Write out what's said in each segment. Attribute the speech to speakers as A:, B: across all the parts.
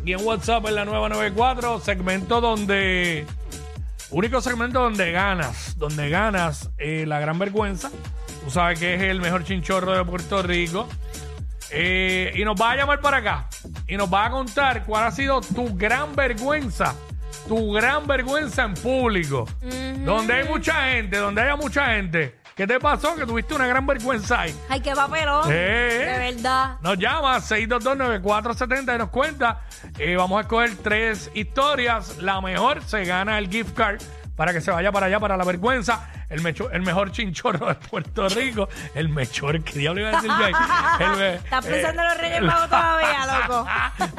A: aquí en WhatsApp en la nueva 94, segmento donde único segmento donde ganas, donde ganas eh, la gran vergüenza. Tú sabes que es el mejor chinchorro de Puerto Rico. Eh, y nos va a llamar para acá y nos va a contar cuál ha sido tu gran vergüenza, tu gran vergüenza en público, donde hay mucha gente, donde haya mucha gente. ¿Qué te pasó? Que tuviste una gran vergüenza ahí.
B: Ay, qué papelón.
A: Eh.
B: De verdad.
A: Nos llama 6229470 y nos cuenta. Eh, vamos a escoger tres historias. La mejor se gana el gift card para que se vaya para allá, para la vergüenza. El, mecho- el mejor chinchorro de Puerto Rico. El mejor, ¿qué diablo iba a decir yo
B: Estás pensando en los Reyes Magos todavía, loco.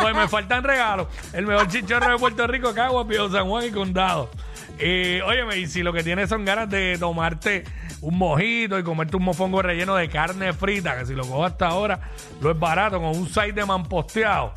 A: pues me faltan regalos. El mejor chinchorro de Puerto Rico, Cagua, Pío San Juan y Condado. Eh, óyeme, y si lo que tienes son ganas de tomarte un mojito y comerte un mofongo relleno de carne frita, que si lo cojo hasta ahora, lo es barato, con un side de manposteado.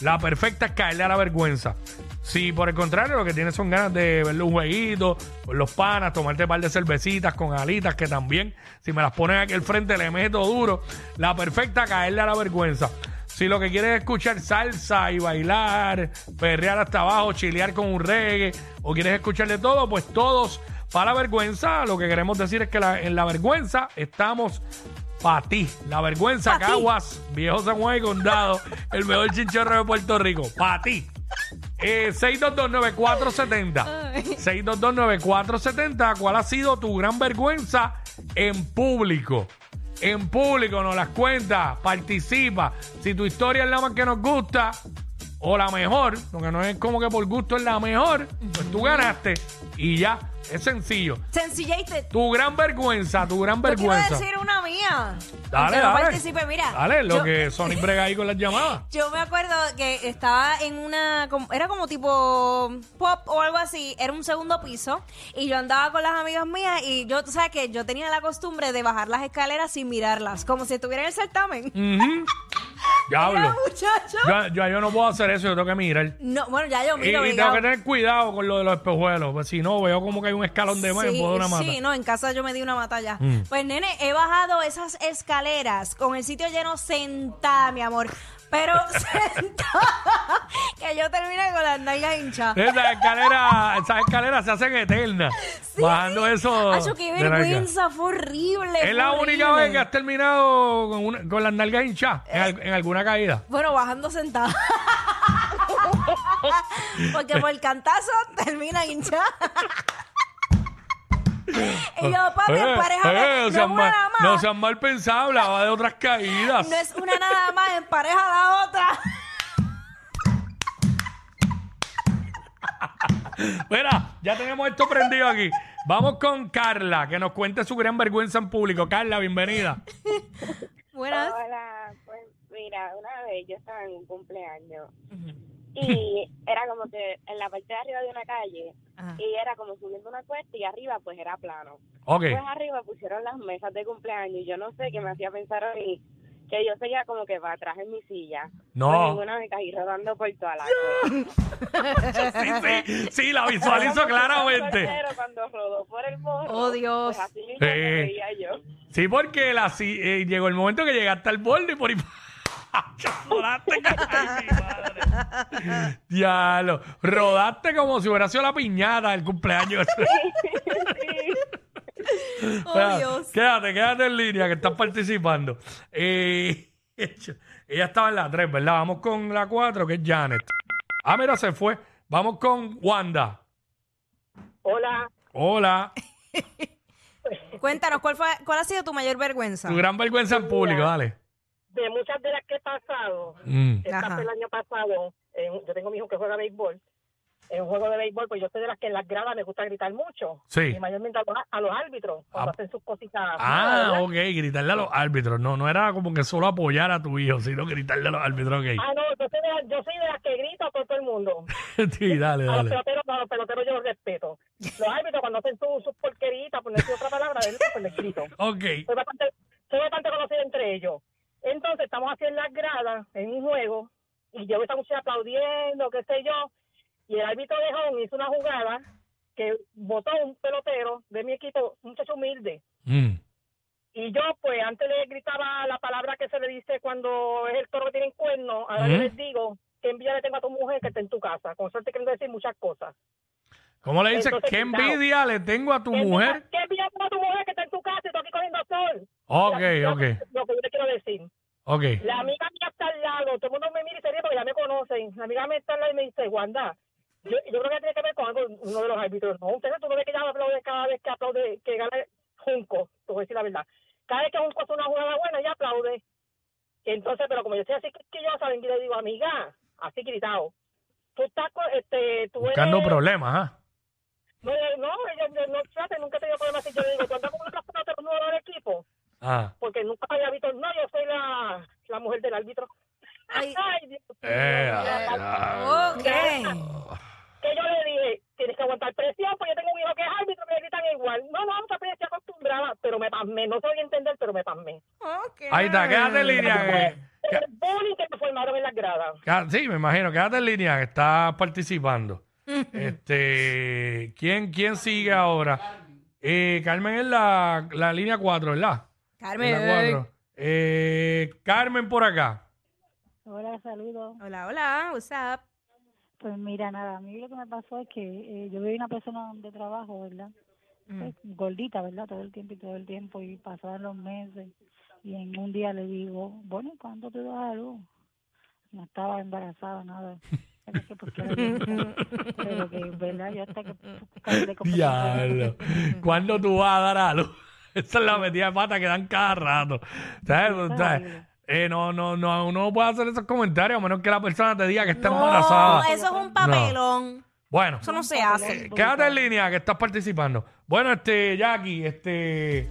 A: La perfecta es caerle a la vergüenza. Si por el contrario lo que tienes son ganas de verle un jueguito con los panas, tomarte un par de cervecitas con alitas, que también, si me las ponen aquí al frente, le meto duro. La perfecta caerle a la vergüenza. Si lo que quieres es escuchar salsa y bailar, perrear hasta abajo, chilear con un reggae, o quieres escuchar de todo, pues todos para la vergüenza. Lo que queremos decir es que la- en la vergüenza estamos para ti. La vergüenza,
B: Pa' ti.
A: Caguas, Viejo San Juan y Condado, el mejor chinchorro de Puerto Rico. Para ti. Eh, 6229470. 6229470. ¿Cuál ha sido tu gran vergüenza en público? En público nos las cuenta, participa. Si tu historia es la más que nos gusta o la mejor, lo que no es como que por gusto es la mejor, pues tú ganaste y ya. Es sencillo.
B: Sencillate.
A: Tu gran vergüenza, tu gran
B: Yo quiero
A: vergüenza.
B: decir una mía.
A: Dale,
B: Aunque no
A: dale.
B: participe, mira.
A: Dale, lo
B: yo,
A: que Sonic brega ahí con las llamadas.
B: Yo me acuerdo que estaba en una. como- Era como tipo pop o algo así. Era un segundo piso. Y yo andaba con las amigas mías. Y yo, tú sabes que yo tenía la costumbre de bajar las escaleras sin mirarlas. Como si estuviera en el certamen.
A: Ujú. Diablo.
B: muchacho.
A: Yo, yo, yo no puedo hacer eso, yo tengo que mirar.
B: No, bueno, ya yo
A: Y,
B: miro.
A: y
B: obligado.
A: tengo que tener cuidado con lo de los espejuelos, pues si no, veo como que hay un escalón de más y
B: Sí,
A: puedo dar una mata.
B: sí, no, en casa yo me di una batalla.
A: Mm.
B: Pues nene, he bajado esas escaleras con el sitio lleno sentada, mi amor. Pero sentada, que yo terminé con las nalgas hinchadas.
A: Esas escaleras, esas escaleras se hacen eternas. bajando eso.
B: Acho, qué
A: de
B: vergüenza, fue horrible.
A: Es
B: fue
A: la única
B: horrible.
A: vez que has terminado con, una- con las nalgas hinchadas en, al- en alguna caída.
B: Bueno, bajando sentada. Porque por el cantazo termina hinchada. y yo, papi,
A: Eh, eh, no,
B: es
A: mal,
B: una nada más.
A: no sean mal pensados, hablaba de otras caídas.
B: No es una nada más, empareja
A: Mira, ya tenemos esto prendido aquí. Vamos con Carla, que nos cuente su gran vergüenza en público. Carla, bienvenida.
B: Buenas.
C: Hola, pues mira, una vez yo estaba en un cumpleaños y era como que en la parte de arriba de una calle
B: Ajá.
C: y era como subiendo una cuesta y arriba pues era plano.
A: Ok.
C: Pues arriba pusieron las mesas de cumpleaños y yo no sé qué me hacía pensar a mí que yo seguía como que para atrás en mi silla.
A: No.
C: Ninguna me caí rodando por toda la.
A: Sí, sí, sí, la visualizo claramente.
C: Pero cuando rodó por el morro,
B: Oh, Dios.
C: pues así mismo
A: Sí.
C: me veía yo.
A: Sí, porque la, sí, eh, llegó el momento que llegaste al borde y por ahí. rodaste, ay, mi madre. Diablo, rodaste como si hubiera sido la piñata del cumpleaños.
B: Oh, Dios.
A: Quédate, quédate en línea que estás participando. Eh, ella estaba en la 3, ¿verdad? Vamos con la 4, que es Janet. Ah, mira, se fue. Vamos con Wanda.
D: Hola,
A: Hola.
B: Cuéntanos, ¿cuál, fue, ¿cuál ha sido tu mayor vergüenza?
A: Tu gran vergüenza en público, dale.
D: de muchas de las que he pasado,
A: Mm.
D: esta
B: Ajá.
D: fue el año pasado, yo tengo mi hijo que juega béisbol, en un juego de béisbol, pues yo soy de las que en las gradas me gusta gritar mucho,
A: Sí.
D: y mayormente a los, a los árbitros, cuando
A: Ah.
D: hacen sus cositas.
A: Ah, ok, gritarle a los árbitros. No, no era como que solo apoyar a tu hijo, sino gritarle a los árbitros, ok.
D: Ah, no, yo soy, de, las- yo soy de las que grito a todo el mundo.
A: sí, dale,
D: A los
A: dale.
D: peloteros, a los peloteros yo los respeto. Los árbitros cuando hacen sus sus porqueritas, por no decir otra palabra, pues les grito.
A: Ok.
D: Soy bastante, soy bastante conocido entre ellos. Entonces estamos en las gradas, en un juego, y yo veo a esa muchacha aplaudiendo, qué sé yo, y el árbitro de home hizo una jugada que votó un pelotero de mi equipo, un muchacho humilde.
A: Mm.
D: Y yo, pues, antes le gritaba la palabra que se le dice cuando es el toro que tiene en cuerno, ahora yo les digo que envidia le tengo a tu mujer que está en tu casa. Con suerte quiero decir muchas cosas.
A: ¿Cómo le dices?
D: Entonces,
A: ¿Qué envidia le tengo a tu mujer?
D: envidia- Que envidia tengo a tu mujer que está en tu casa y estoy aquí cogiendo sol.
A: Ok,
D: Mira,
A: ok,
D: Lo que yo te quiero decir.
A: ok.
D: La amiga mía está al lado, todo el mundo me mira y se ríe porque ya me conocen. La amiga mía está al lado y me dice, Wanda, yo, yo creo que tiene que ver con algo, uno de los árbitros. No, ustedes tú no ves que ella aplaude cada vez que aplaude, que gana Junco, te voy a decir la verdad. Cada vez que Junco hace una jugada buena, ella aplaude. Entonces, pero como yo estoy así que yo saben que le digo, amiga, así gritado. Tú estás, este, tú
A: Buscando
D: eres-
A: problemas, ¿ah?
D: No, no, ella no, fíjate, nunca he tenido problemas así. Yo le digo, tú andas con una persona nuevo del equipo,
A: Ah.
D: porque nunca había visto, no, yo soy la, la mujer del árbitro.
B: Ay.
D: Ay, Dios mío.
A: Eh, ah,
B: Ok.
D: que yo le dije, tienes que aguantar presión, porque yo tengo un hijo que es árbitro, me gritan igual. No, no, esa presión acostumbrada, pero me pasmé. No sabía entender, pero me pasmé.
B: Ok.
A: Ahí está, quédate en línea. que- que-
D: El bullying que me formaron en las gradas.
A: sí, me imagino, quédate en línea que estás participando. este, ¿quién, ¿Quién sigue ahora? Eh, Carmen es la, la línea 4, ¿verdad?
B: Carmen.
A: En la cuatro. Eh, Carmen por acá.
E: Hola, saludos.
B: Hola, hola, what's up?
E: Pues mira, nada, a mí lo que me pasó es que eh, yo vi una persona donde trabajo, ¿verdad? Pues, gordita, ¿verdad? Todo el tiempo y todo el tiempo, y pasaban los meses. Y en un día le digo, bueno, ¿y ¿cuándo te das a luz? No estaba embarazada, nada. Pero que porque era bien, pero que, ¿verdad? Yo hasta que
A: Diablo. ¿Cuándo tú vas a dar a luz? Esa es la metida de pata que dan cada rato. ¿Sabes? ¿Sabes? Eh, no, no, no, uno no puede hacer esos comentarios a menos que la persona te diga que está
B: No,
A: embarazada.
B: eso es un papelón.
A: Bueno,
B: Eso no se hace.
A: eh, quédate en línea que estás participando. Bueno, este, Jackie, este.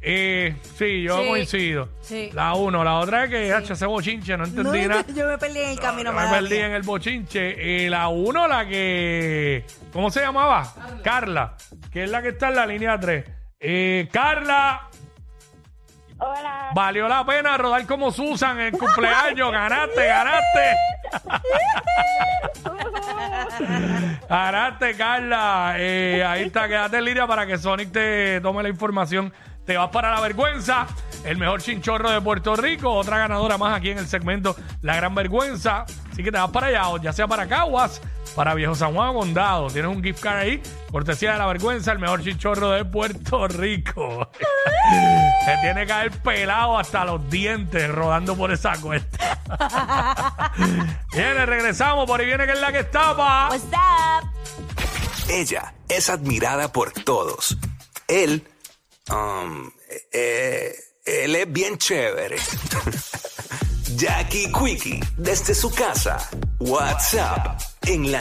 A: Eh, sí, yo
B: Sí.
A: coincido.
B: Sí.
A: La uno, la otra es que hacho, ese bochinche, no entendí
B: No,
A: nada.
B: yo me perdí en el camino,
A: me perdí
B: mía.
A: en el bochinche. Eh, la uno, la que. ¿Cómo se llamaba? Carla, que es la que está en la línea 3. Eh, Carla,
C: Hola.
A: valió la pena rodar como Susan en cumpleaños. ganaste, ganaste. ganaste, Carla. Eh, ahí está, quédate en para que Sonic te tome la información. Te vas para la vergüenza. El mejor chinchorro de Puerto Rico. Otra ganadora más aquí en el segmento La Gran Vergüenza. Así que te vas para allá, o ya sea para Caguas, para Viejo San Juan o Condado. Tienes un gift card ahí. Cortesía de la vergüenza, el mejor chinchorro de Puerto Rico. Se tiene que caer pelado hasta los dientes rodando por esa cuesta. Viene, regresamos. Por ahí viene que es la que estaba.
B: What's up?
F: Ella es admirada por todos. Él, um, eh, él es bien chévere. Jackie Quickie, desde su casa. WhatsApp, en la